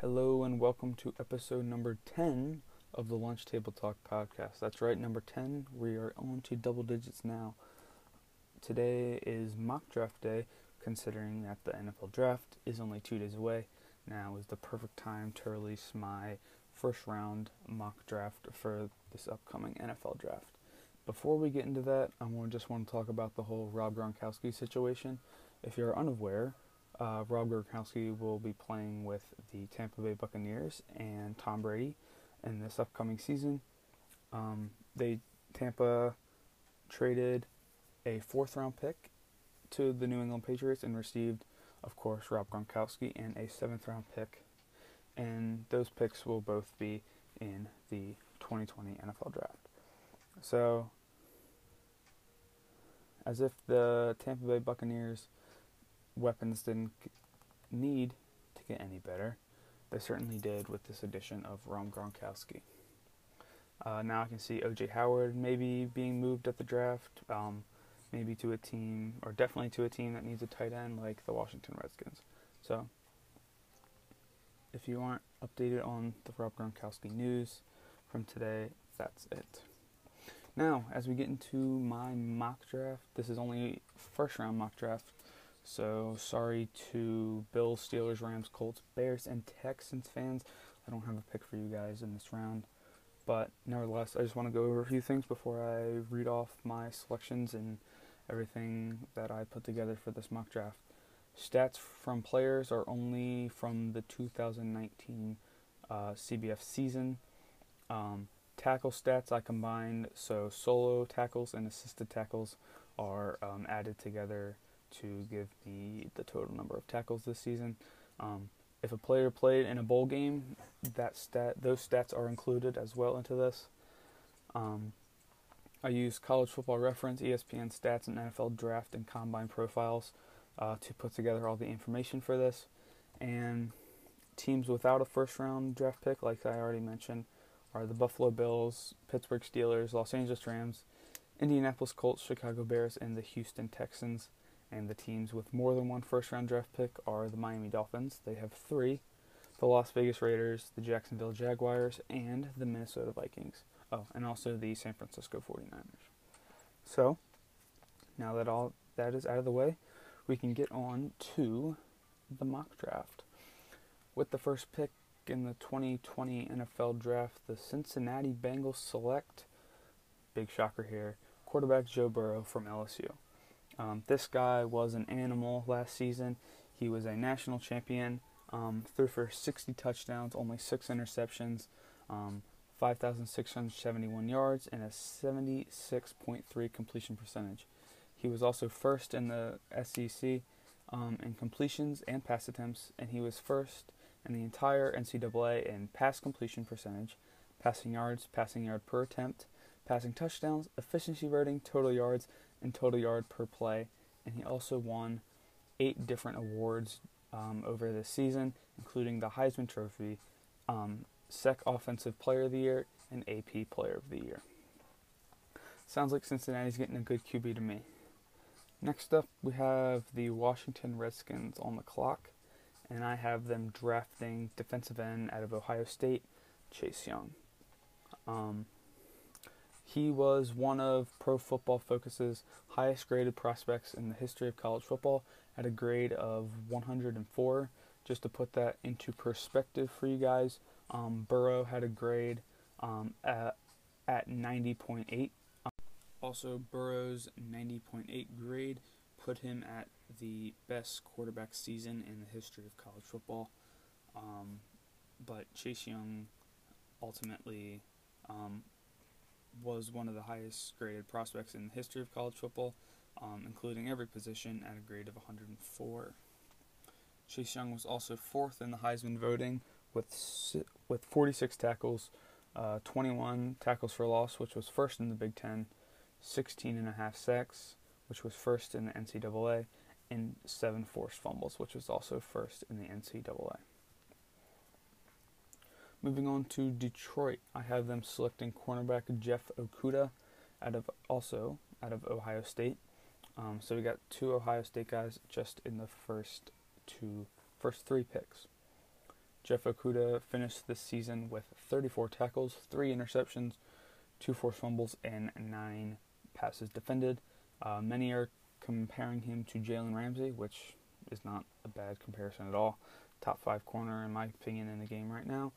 Hello and welcome to episode number 10 of the Lunch Table Talk podcast. That's right, number 10. We are on to double digits now. Today is mock draft day, considering that the NFL draft is only two days away. Now is the perfect time to release my first round mock draft for this upcoming NFL draft. Before we get into that, I just want to talk about the whole Rob Gronkowski situation. If you're unaware, uh, Rob Gronkowski will be playing with the Tampa Bay Buccaneers and Tom Brady in this upcoming season. Um, they Tampa traded a fourth round pick to the New England Patriots and received, of course, Rob Gronkowski and a seventh round pick. And those picks will both be in the 2020 NFL draft. So, as if the Tampa Bay Buccaneers weapons didn't need to get any better, they certainly did with this addition of Rob Gronkowski. Uh, now I can see OJ Howard maybe being moved at the draft, um, maybe to a team, or definitely to a team that needs a tight end like the Washington Redskins. So, if you aren't updated on the Rob Gronkowski news from today, that's it. Now, as we get into my mock draft, this is only first round mock draft so sorry to Bills, Steelers, Rams, Colts, Bears, and Texans fans. I don't have a pick for you guys in this round. But nevertheless, I just want to go over a few things before I read off my selections and everything that I put together for this mock draft. Stats from players are only from the 2019 uh, CBF season. Um, tackle stats I combined, so solo tackles and assisted tackles are um, added together to give me the total number of tackles this season. Um, if a player played in a bowl game, that stat those stats are included as well into this. Um, I use College Football Reference, ESPN stats, and NFL Draft and Combine profiles uh, to put together all the information for this. And teams without a first round draft pick, like I already mentioned, are the Buffalo Bills, Pittsburgh Steelers, Los Angeles Rams, Indianapolis Colts, Chicago Bears, and the Houston Texans. And the teams with more than one first round draft pick are the Miami Dolphins. They have three the Las Vegas Raiders, the Jacksonville Jaguars, and the Minnesota Vikings. Oh, and also the San Francisco 49ers. So, now that all that is out of the way, we can get on to the mock draft. With the first pick in the 2020 NFL draft, the Cincinnati Bengals select, big shocker here, quarterback Joe Burrow from LSU. Um, this guy was an animal last season. He was a national champion, um, threw for 60 touchdowns, only six interceptions, um, 5,671 yards, and a 76.3 completion percentage. He was also first in the SEC um, in completions and pass attempts, and he was first in the entire NCAA in pass completion percentage, passing yards, passing yard per attempt, passing touchdowns, efficiency rating, total yards, and total yard per play, and he also won eight different awards um, over the season, including the Heisman Trophy, um, SEC Offensive Player of the Year, and AP Player of the Year. Sounds like Cincinnati's getting a good QB to me. Next up, we have the Washington Redskins on the clock, and I have them drafting defensive end out of Ohio State, Chase Young. Um, he was one of Pro Football Focus's highest graded prospects in the history of college football at a grade of 104. Just to put that into perspective for you guys, um, Burrow had a grade um, at, at 90.8. also, Burrow's 90.8 grade put him at the best quarterback season in the history of college football. Um, but Chase Young ultimately um, was one of the highest graded prospects in the history of college football, um, including every position at a grade of 104. Chase Young was also fourth in the Heisman voting with with 46 tackles, uh, 21 tackles for loss, which was first in the Big Ten, 16 and a half sacks, which was first in the NCAA, and seven forced fumbles, which was also first in the NCAA. Moving on to Detroit, I have them selecting cornerback Jeff Okudah out of also out of Ohio State. Um, so we got two Ohio State guys just in the first two first three picks. Jeff Okudah finished this season with 34 tackles, 3 interceptions, 2 forced fumbles, and 9 passes defended. Uh, many are comparing him to Jalen Ramsey, which is not a bad comparison at all. Top 5 corner, in my opinion, in the game right now.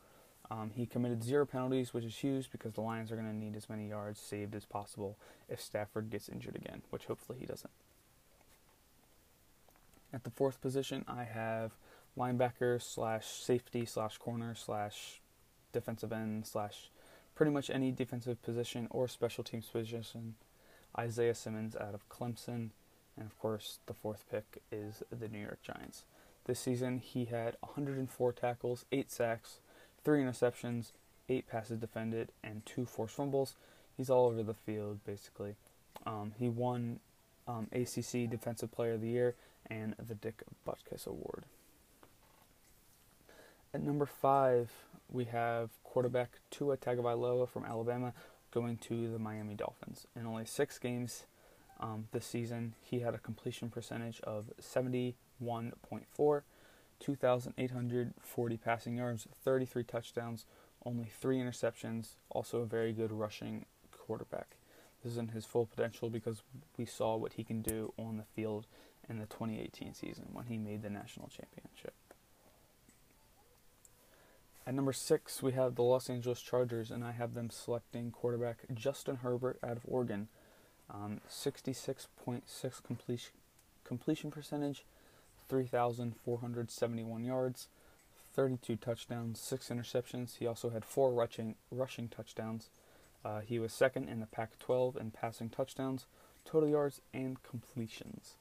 Um, he committed zero penalties, which is huge because the Lions are going to need as many yards saved as possible if Stafford gets injured again, which hopefully he doesn't. At the fourth position, I have linebacker slash safety slash corner slash defensive end slash pretty much any defensive position or special teams position. Isaiah Simmons out of Clemson. And of course, the fourth pick is the New York Giants. This season, he had 104 tackles, 8 sacks, three interceptions, eight passes defended, and two forced fumbles. He's all over the field, basically. Um, he won um, ACC Defensive Player of the Year and the Dick Butkus Award. At number five, we have quarterback Tua Tagovailoa from Alabama going to the Miami Dolphins. In only six games um, this season, he had a completion percentage of 71.4 2,840 passing yards, 33 touchdowns, only three interceptions, also a very good rushing quarterback. This isn't his full potential because we saw what he can do on the field in the 2018 season when he made the national championship. At number six, we have the Los Angeles Chargers, and I have them selecting quarterback Justin Herbert out of Oregon. Um, 66.6 completion, completion percentage, 3,471 yards, 32 touchdowns, 6 interceptions. He also had 4 rushing, rushing touchdowns. Uh, he was second in the Pac 12 in passing touchdowns, total yards, and completions.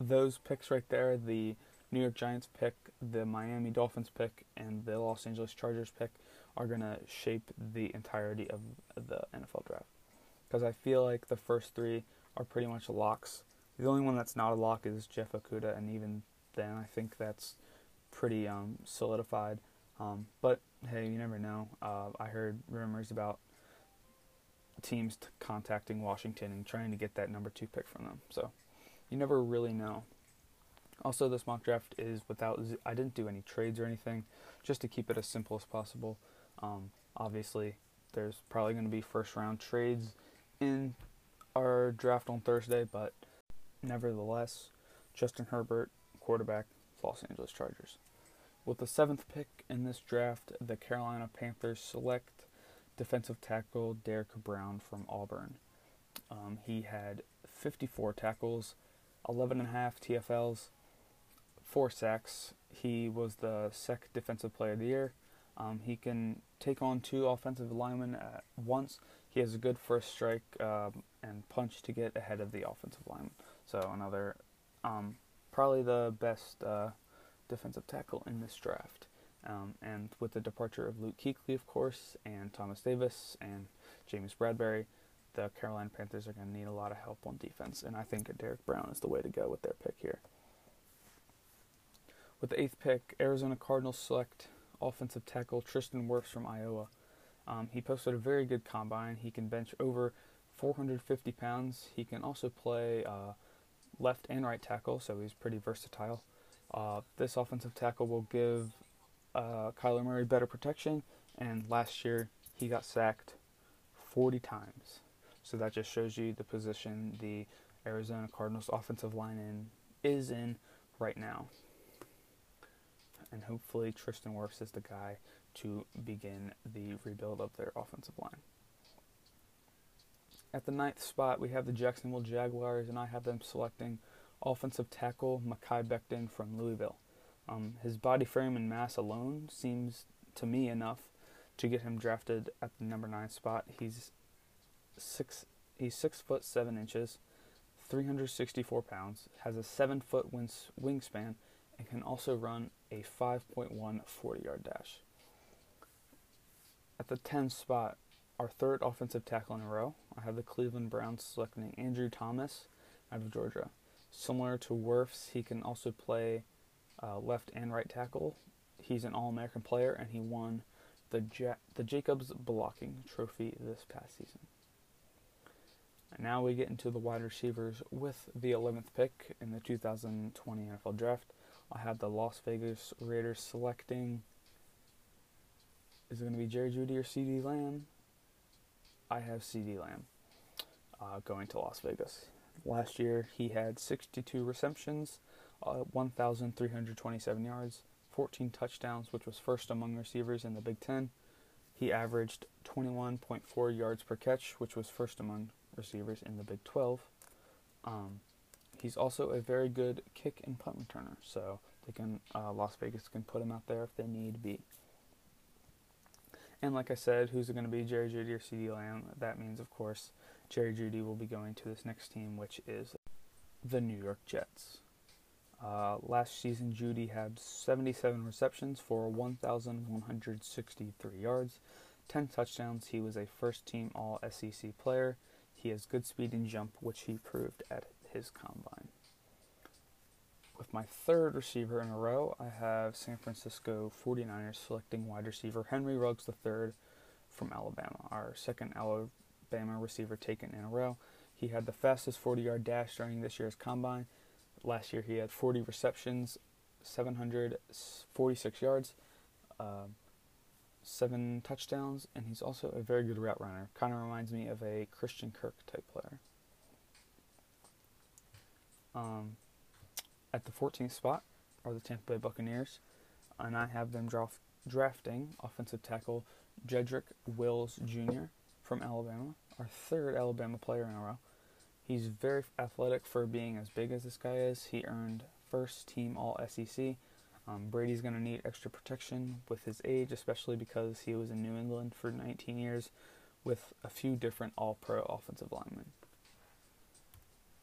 Those picks right there the New York Giants pick, the Miami Dolphins pick, and the Los Angeles Chargers pick are going to shape the entirety of the NFL draft. Because I feel like the first three are pretty much locks the only one that's not a lock is Jeff Okudah, and even then, I think that's pretty um, solidified. Um, but hey, you never know. Uh, I heard rumors about teams t- contacting Washington and trying to get that number two pick from them. So you never really know. Also, this mock draft is without. Z- I didn't do any trades or anything, just to keep it as simple as possible. Um, obviously, there's probably going to be first round trades in our draft on Thursday, but Nevertheless, Justin Herbert, quarterback, Los Angeles Chargers. With the seventh pick in this draft, the Carolina Panthers select defensive tackle Derek Brown from Auburn. Um, he had 54 tackles, 11 and a half TFLs, four sacks. He was the SEC Defensive Player of the Year. Um, he can take on two offensive linemen at once. He has a good first strike um, and punch to get ahead of the offensive lineman. So another, um, probably the best uh, defensive tackle in this draft. Um, and with the departure of Luke Kuechly, of course, and Thomas Davis and James Bradberry, the Carolina Panthers are going to need a lot of help on defense. And I think Derek Brown is the way to go with their pick here. With the eighth pick, Arizona Cardinals select offensive tackle Tristan Wirfs from Iowa. Um, he posted a very good combine. He can bench over 450 pounds. He can also play uh, left and right tackle, so he's pretty versatile. Uh, this offensive tackle will give uh, Kyler Murray better protection, and last year he got sacked 40 times. So that just shows you the position the Arizona Cardinals offensive line in is in right now. And hopefully Tristan Wirfs is the guy to begin the rebuild of their offensive line. At the ninth spot, we have the Jacksonville Jaguars, and I have them selecting offensive tackle Mekhi Becton from Louisville. Um, his body frame and mass alone seems to me enough to get him drafted at the number nine spot. He's six he's six foot seven inches, 364 pounds, has a seven foot wings, wingspan, and can also run a 5.1 40 yard dash. At the 10 spot, our third offensive tackle in a row, I have the Cleveland Browns selecting Andrew Thomas out of Georgia. Similar to Wirfs, he can also play uh, left and right tackle. He's an All American player and he won the, ja- the Jacobs Blocking Trophy this past season. And now we get into the wide receivers with the 11th pick in the 2020 NFL Draft. I have the Las Vegas Raiders selecting. Is it going to be Jerry Jeudy or CeeDee Lamb? I have CeeDee Lamb uh, going to Las Vegas. Last year, he had 62 receptions, uh, 1,327 yards, 14 touchdowns, which was first among receivers in the Big Ten. He averaged 21.4 yards per catch, which was first among receivers in the Big 12. Um, he's also a very good kick and punt returner, so they can uh, Las Vegas can put him out there if they need be. And like I said, who's it going to be, Jerry Jeudy or CeeDee Lamb? That means, of course, Jerry Jeudy will be going to this next team, which is the New York Jets. Uh, last season, Jeudy had 77 receptions for 1,163 yards, 10 touchdowns. He was a first team All SEC player. He has good speed and jump, which he proved at his combine. With my third receiver in a row, I have San Francisco 49ers selecting wide receiver Henry Ruggs III from Alabama, our second Alabama receiver taken in a row. He had the fastest 40 yard dash during this year's combine. Last year he had 40 receptions, 746 yards, uh, seven touchdowns, and he's also a very good route runner. Kind of reminds me of a Christian Kirk type player. Um, at the 14th spot are the Tampa Bay Buccaneers, and I have them draft, drafting offensive tackle Jedrick Wills Jr. from Alabama, our third Alabama player in a row. He's very athletic for being as big as this guy is. He earned first team All SEC. Um, Brady's going to need extra protection with his age, especially because he was in New England for 19 years with a few different All Pro offensive linemen.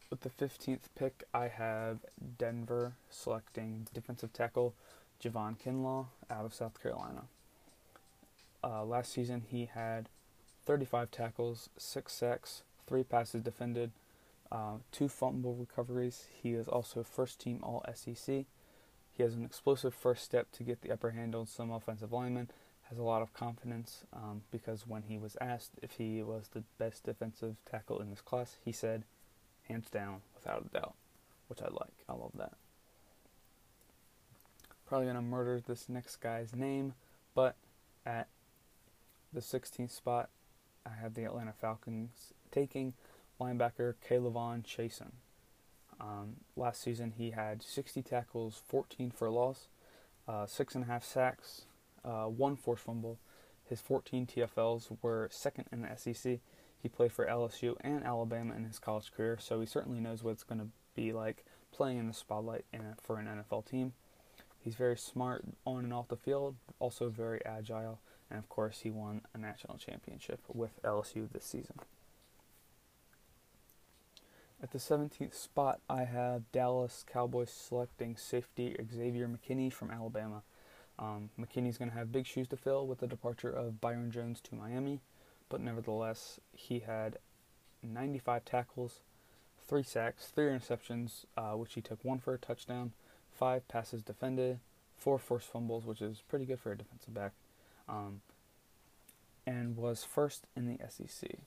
With the 15th pick, I have Denver selecting defensive tackle Javon Kinlaw out of South Carolina. Uh, last season, he had 35 tackles, 6 sacks, 3 passes defended, uh, 2 fumble recoveries. He is also first team All SEC. He has an explosive first step to get the upper hand on some offensive linemen. Has a lot of confidence um, because when he was asked if he was the best defensive tackle in this class, he said, hands down, without a doubt, which I like. I love that. Probably to murder this next guy's name, but at the 16th spot, I have the Atlanta Falcons taking linebacker K'Lavon Chaisson. Um, last season, he had 60 tackles, 14 for loss, uh, six and a half sacks, uh, one forced fumble. His 14 TFLs were second in the SEC. He played for LSU and Alabama in his college career, so he certainly knows what it's going to be like playing in the spotlight in a, for an NFL team. He's very smart on and off the field, also very agile, and of course, he won a national championship with LSU this season. At the 17th spot, I have Dallas Cowboys selecting safety Xavier McKinney from Alabama. Um, McKinney's going to have big shoes to fill with the departure of Byron Jones to Miami but nevertheless, he had 95 tackles, three sacks, three interceptions, uh, which he took one for a touchdown, five passes defended, four forced fumbles, which is pretty good for a defensive back, um, and was first in the SEC.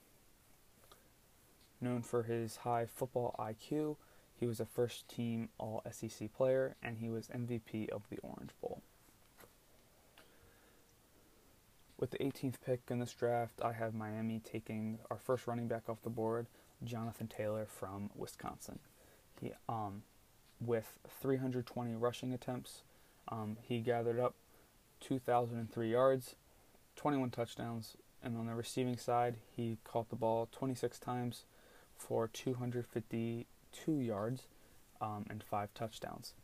Known for his high football IQ, he was a first team All SEC player, and he was MVP of the Orange Bowl. With the 18th pick in this draft, I have Miami taking our first running back off the board, Jonathan Taylor from Wisconsin. He, um, with 320 rushing attempts, um, he gathered up 2,003 yards, 21 touchdowns, and on the receiving side, he caught the ball 26 times for 252 yards um, and five touchdowns.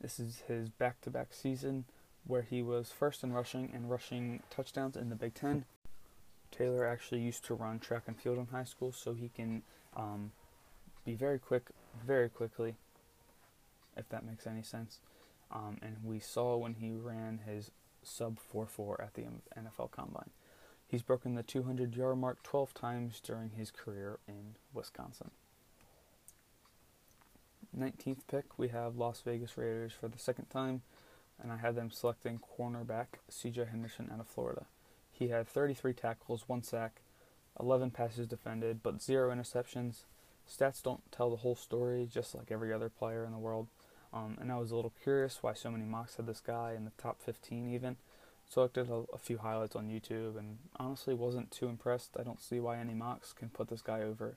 This is his back-to-back season where he was first in rushing and rushing touchdowns in the Big Ten. Taylor actually used to run track and field in high school, so he can um, be very quick, very quickly, if that makes any sense. Um, and we saw when he ran his sub 4.4 at the NFL Combine. He's broken the 200 yard mark 12 times during his career in Wisconsin. 19th pick, we have Las Vegas Raiders for the second time and I had them selecting cornerback CJ Henderson out of Florida. He had 33 tackles, one sack, 11 passes defended, but zero interceptions. Stats don't tell the whole story, just like every other player in the world. Um, and I was a little curious why so many mocks had this guy in the top 15 even. So I looked at a, a, few highlights on YouTube and honestly wasn't too impressed. I don't see why any mocks can put this guy over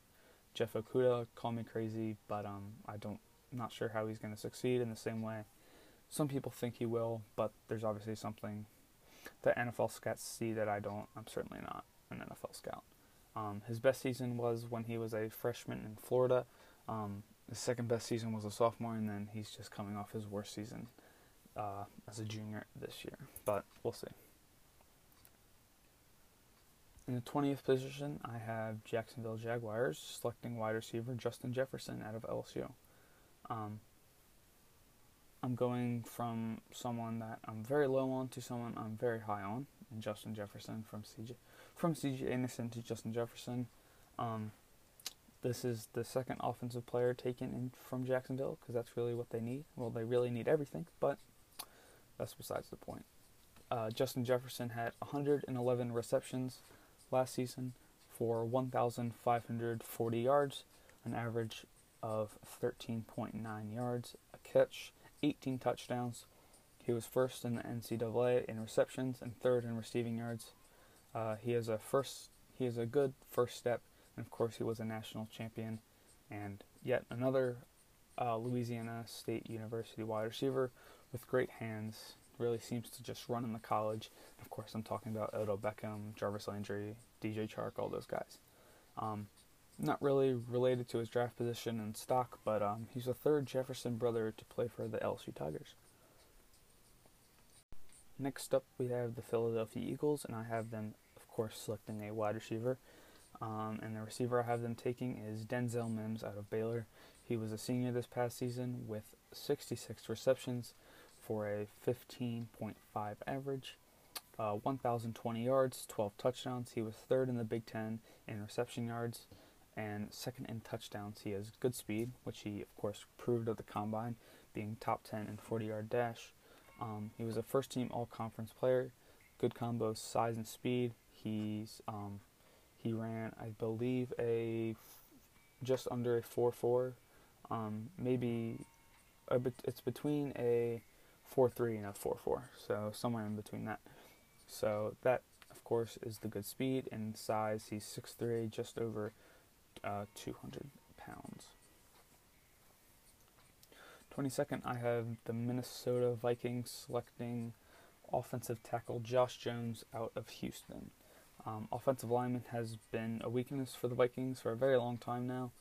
Jeff Okudah. Call me crazy, but um, I don't not sure how he's going to succeed in the same way. Some people think he will, but there's obviously something that NFL scouts see that I don't. I'm certainly not an NFL scout. Um, his best season was when he was a freshman in Florida. Um, his second best season was a sophomore, and then he's just coming off his worst season uh, as a junior this year. But we'll see. In the 20th position, I have Jacksonville Jaguars selecting wide receiver Justin Jefferson out of LSU. Um, I'm going from someone that I'm very low on to someone I'm very high on, and Justin Jefferson from CJ from CJ Anderson to Justin Jefferson. Um, this is the second offensive player taken in from Jacksonville because that's really what they need. Well, they really need everything, but that's besides the point. Uh, Justin Jefferson had 111 receptions last season for 1,540 yards, an average of 13.9 yards a catch, 18 touchdowns. He was first in the NCAA in receptions and third in receiving yards. Uh, he is a first. He is a good first step, and of course, he was a national champion, and yet another uh, Louisiana State University wide receiver with great hands. Really seems to just run in the college. Of course, I'm talking about Odell Beckham, Jarvis Landry, DJ Chark, all those guys. Um, not really related to his draft position and stock, but um, he's the third Jefferson brother to play for the LSU Tigers. Next up, we have the Philadelphia Eagles, and I have them, of course, selecting a wide receiver. Um, and the receiver I have them taking is Denzel Mims out of Baylor. He was a senior this past season with 66 receptions for a 15.5 average, uh, 1,020 yards, 12 touchdowns. He was third in the Big Ten in reception yards and second in touchdowns. He has good speed, which he, of course, proved at the combine, being top 10 in 40 yard dash. Um, he was a first team all conference player, good combo size and speed. He's um, he ran, I believe, a just under a 4 4. Um, maybe a it's between a 4 3 and a 4 4, so somewhere in between that. So that, of course, is the good speed and size. He's 6'3, just over uh, 200 pounds. 22nd, I have the Minnesota Vikings selecting offensive tackle Josh Jones out of Houston. Um, offensive lineman has been a weakness for the Vikings for a very long time now.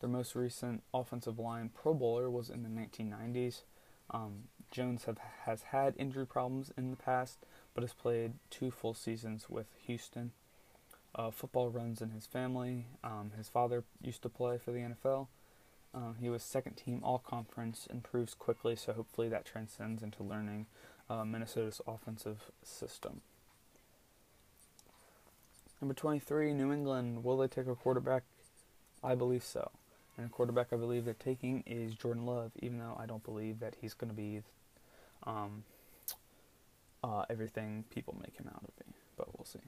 Their most recent offensive line Pro Bowler was in the 1990s. Um, Jones have, has had injury problems in the past, but has played two full seasons with Houston. Uh, football runs in his family. Um, his father used to play for the NFL. Um, he was second team all conference, improves quickly, so hopefully that transcends into learning uh, Minnesota's offensive system. Number 23, New England. Will they take a quarterback? I believe so. And a quarterback I believe they're taking is Jordan Love, even though I don't believe that he's going to be um, uh, everything people make him out to be. But we'll see.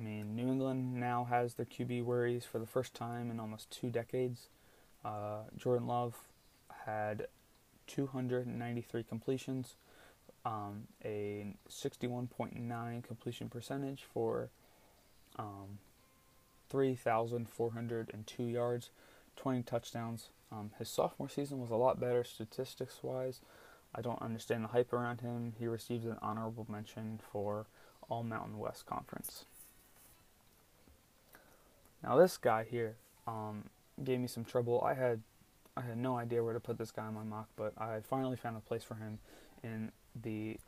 I mean, New England now has their QB worries for the first time in almost two decades. Uh, Jordan Love had 293 completions, um, a 61.9 completion percentage for um, 3,402 yards, 20 touchdowns. Um, his sophomore season was a lot better statistics wise. I don't understand the hype around him. He received an honorable mention for All Mountain West Conference. Now this guy here um, gave me some trouble. I had I had no idea where to put this guy in my mock, but I finally found a place for him in the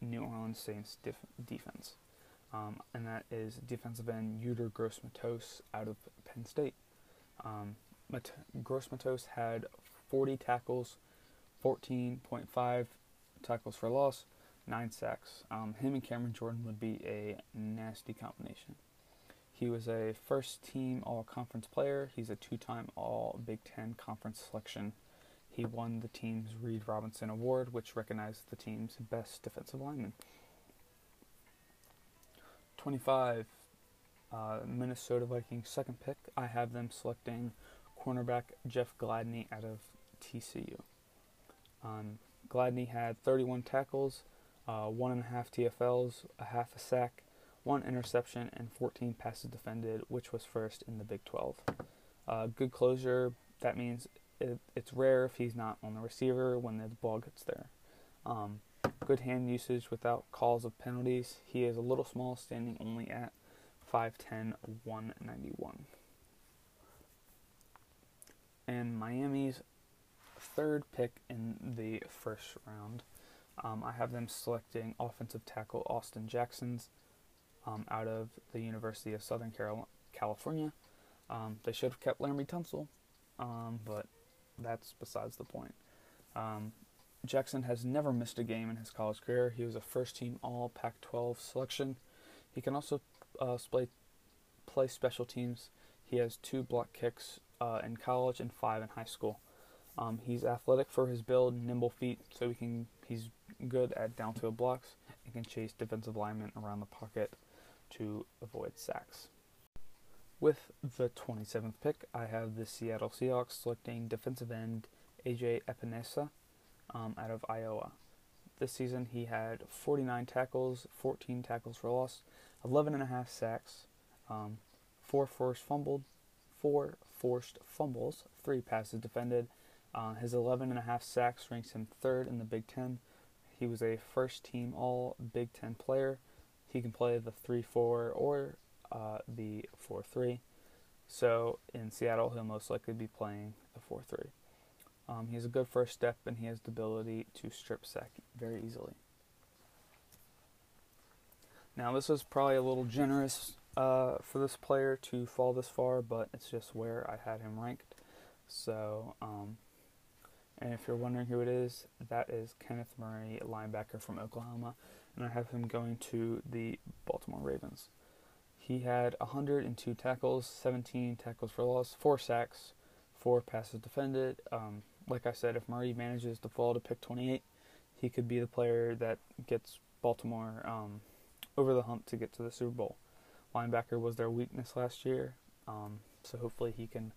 New Orleans Saints def- defense, um, and that is defensive end Yetur Gross-Matos out of Penn State. Um, Mat- Gross-Matos had 40 tackles, 14.5 tackles for loss, nine sacks. Um, him and Cameron Jordan would be a nasty combination. He was a first team all conference player. He's a two time all Big Ten conference selection. He won the team's Reed Robinson Award, which recognized the team's best defensive lineman. 25, uh, Minnesota Vikings second pick. I have them selecting cornerback Jeff Gladney out of TCU. Um, Gladney had 31 tackles, uh, one and a half TFLs, a half a sack, one interception, and 14 passes defended, which was first in the Big 12. Uh, good closure. That means it, it's rare if he's not on the receiver when the ball gets there. Um, good hand usage without calls of penalties. He is a little small, standing only at 5'10, 191. And Miami's third pick in the first round, um, I have them selecting offensive tackle Austin Jackson's um, out of the University of Southern Carol- California. Um, they should have kept Laremy Tunsil, um, but that's besides the point. Um, Jackson has never missed a game in his college career. He was a first team All Pac 12 selection. He can also uh, play, play special teams. He has two block kicks uh, in college and five in high school. Um, he's athletic for his build, nimble feet, so he can he's good at downfield blocks and can chase defensive linemen around the pocket to avoid sacks. With the 27th pick, I have the Seattle Seahawks selecting defensive end AJ Epenesa um, out of Iowa. This season, he had 49 tackles, 14 tackles for loss, 11 and a half sacks, um, four forced fumbled, four forced fumbles, three passes defended. Uh, his 11 and a half sacks ranks him third in the Big Ten. He was a first team All Big Ten player. He can play the 3 4 or uh, the 4 3. So in Seattle, he'll most likely be playing the 4 3. Um, he has a good first step and he has the ability to strip sack very easily. Now, this was probably a little generous uh, for this player to fall this far, but it's just where I had him ranked. So, um, and if you're wondering who it is, that is Kenneth Murray, linebacker from Oklahoma, and I have him going to the Baltimore Ravens. He had 102 tackles, 17 tackles for loss, 4 sacks, 4 passes defended. Um, like I said, if Murray manages to fall to pick 28, he could be the player that gets Baltimore um, over the hump to get to the Super Bowl. Linebacker was their weakness last year, um, so hopefully he can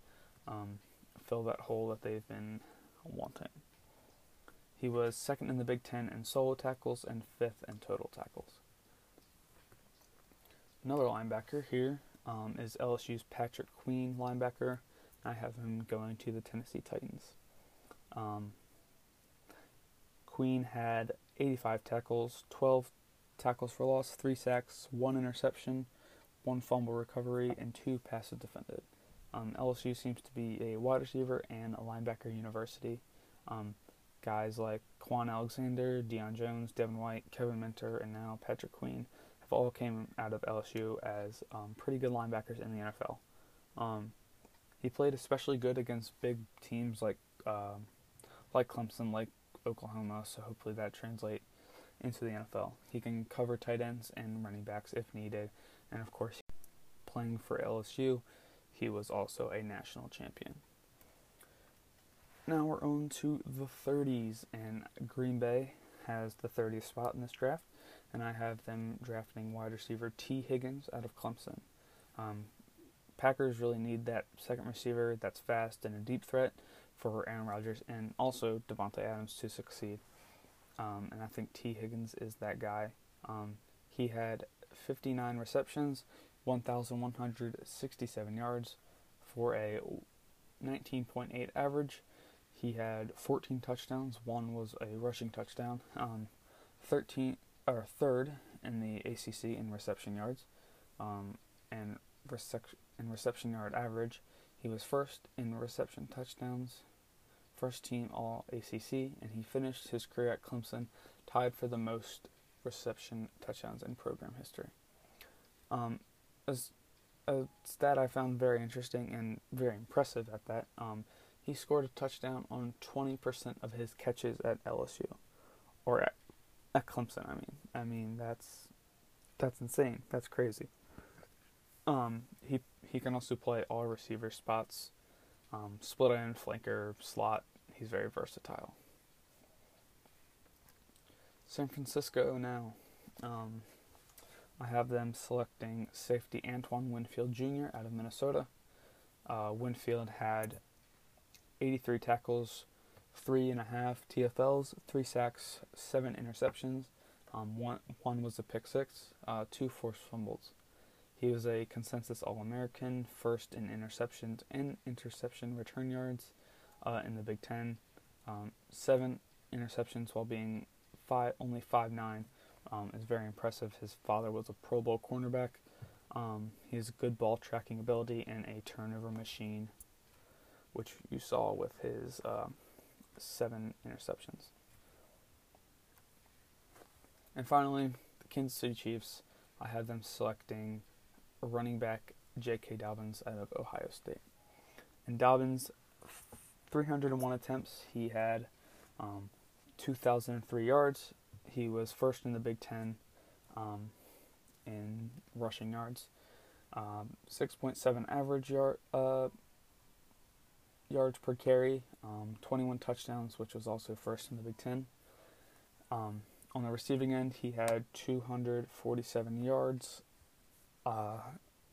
um, fill that hole that they've been wanting. He was second in the Big Ten in solo tackles and fifth in total tackles. Another linebacker here um, is LSU's Patrick Queen linebacker. I have him going to the Tennessee Titans. Um, Queen had 85 tackles, 12 tackles for loss, 3 sacks, 1 interception, 1 fumble recovery, and 2 passes defended. Um, LSU seems to be a wide receiver and a linebacker university. Um, guys like Kwon Alexander, Deion Jones, Devin White, Kevin Minter, and now Patrick Queen have all came out of LSU as um, pretty good linebackers in the NFL. Um, he played especially good against big teams like um, like Clemson, like Oklahoma, so hopefully that translates into the NFL. He can cover tight ends and running backs if needed, and of course, playing for LSU, he was also a national champion. Now we're on to the 30s, and Green Bay has the 30th spot in this draft, and I have them drafting wide receiver Tee Higgins out of Clemson. Um, Packers really need that second receiver that's fast and a deep threat for Aaron Rodgers and also Davante Adams to succeed. Um, and I think Tee Higgins is that guy. Um, he had 59 receptions, 1,167 yards for a 19.8 average. He had 14 touchdowns. One was a rushing touchdown. Um, 13 or third in the ACC in reception yards, um, and recep- in reception yard average. He was first in reception touchdowns, first team All ACC, and he finished his career at Clemson tied for the most reception touchdowns in program history. Um, as a stat I found very interesting and very impressive at that, um, he scored a touchdown on 20% of his catches at LSU, or at, at Clemson. I mean, I mean that's that's insane. That's crazy. Um, he he can also play all receiver spots, um, split end, flanker, slot. He's very versatile. San Francisco now. Um, I have them selecting safety Antoine Winfield Jr. out of Minnesota. Uh, Winfield had 83 tackles, three and a half TFLs, three sacks, seven interceptions. Um, one one was a pick six, uh, two forced fumbles. He was a consensus All American, first in interceptions and interception return yards uh, in the Big Ten. Um, seven interceptions while being five only five nine um, is very impressive. His father was a Pro Bowl cornerback. Um, he has good ball tracking ability and a turnover machine, which you saw with his uh, seven interceptions. And finally, the Kansas City Chiefs. I have them selecting running back J.K. Dobbins out of Ohio State. And Dobbins, 301 attempts. He had um, 2,003 yards. He was first in the Big Ten um, in rushing yards. Um, 6.7 average yard uh, yards per carry. Um, 21 touchdowns, which was also first in the Big Ten. Um, on the receiving end, he had 247 yards uh,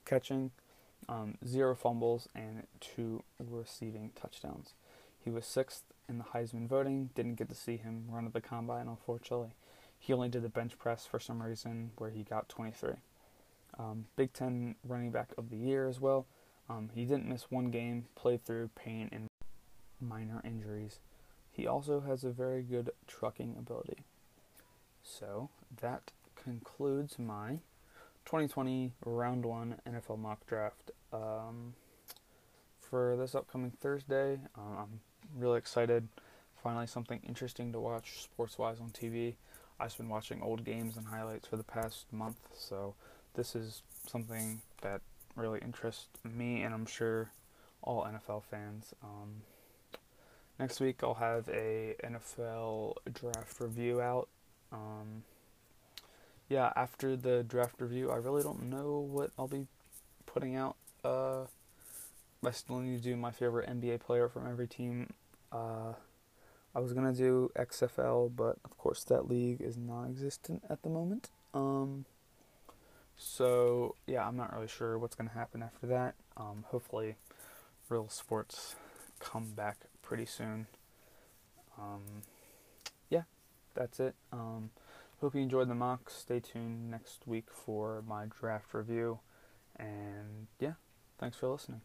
catching, um, zero fumbles, and two receiving touchdowns. He was sixth in the Heisman voting. Didn't get to see him run at the combine, unfortunately. He only did the bench press for some reason, where he got 23. Um, Big Ten running back of the year as well. Um, he didn't miss one game, played through pain and minor injuries. He also has a very good trucking ability. So that concludes my 2020 round one NFL mock draft. Um, for this upcoming Thursday, uh, I'm really excited. Finally, something interesting to watch sports wise on TV. I've been watching old games and highlights for the past month, so this is something that really interests me, and I'm sure all NFL fans. Um, next week, I'll have a NFL draft review out. Um, yeah, after the draft review, I really don't know what I'll be putting out. Uh, I still need to do my favorite NBA player from every team. Uh, I was gonna do XFL, but of course that league is non-existent at the moment. Um, so yeah, I'm not really sure what's gonna happen after that. Um, hopefully, real sports come back pretty soon. Um, yeah, that's it. Um, hope you enjoyed the mock. Stay tuned next week for my draft review. And yeah, thanks for listening.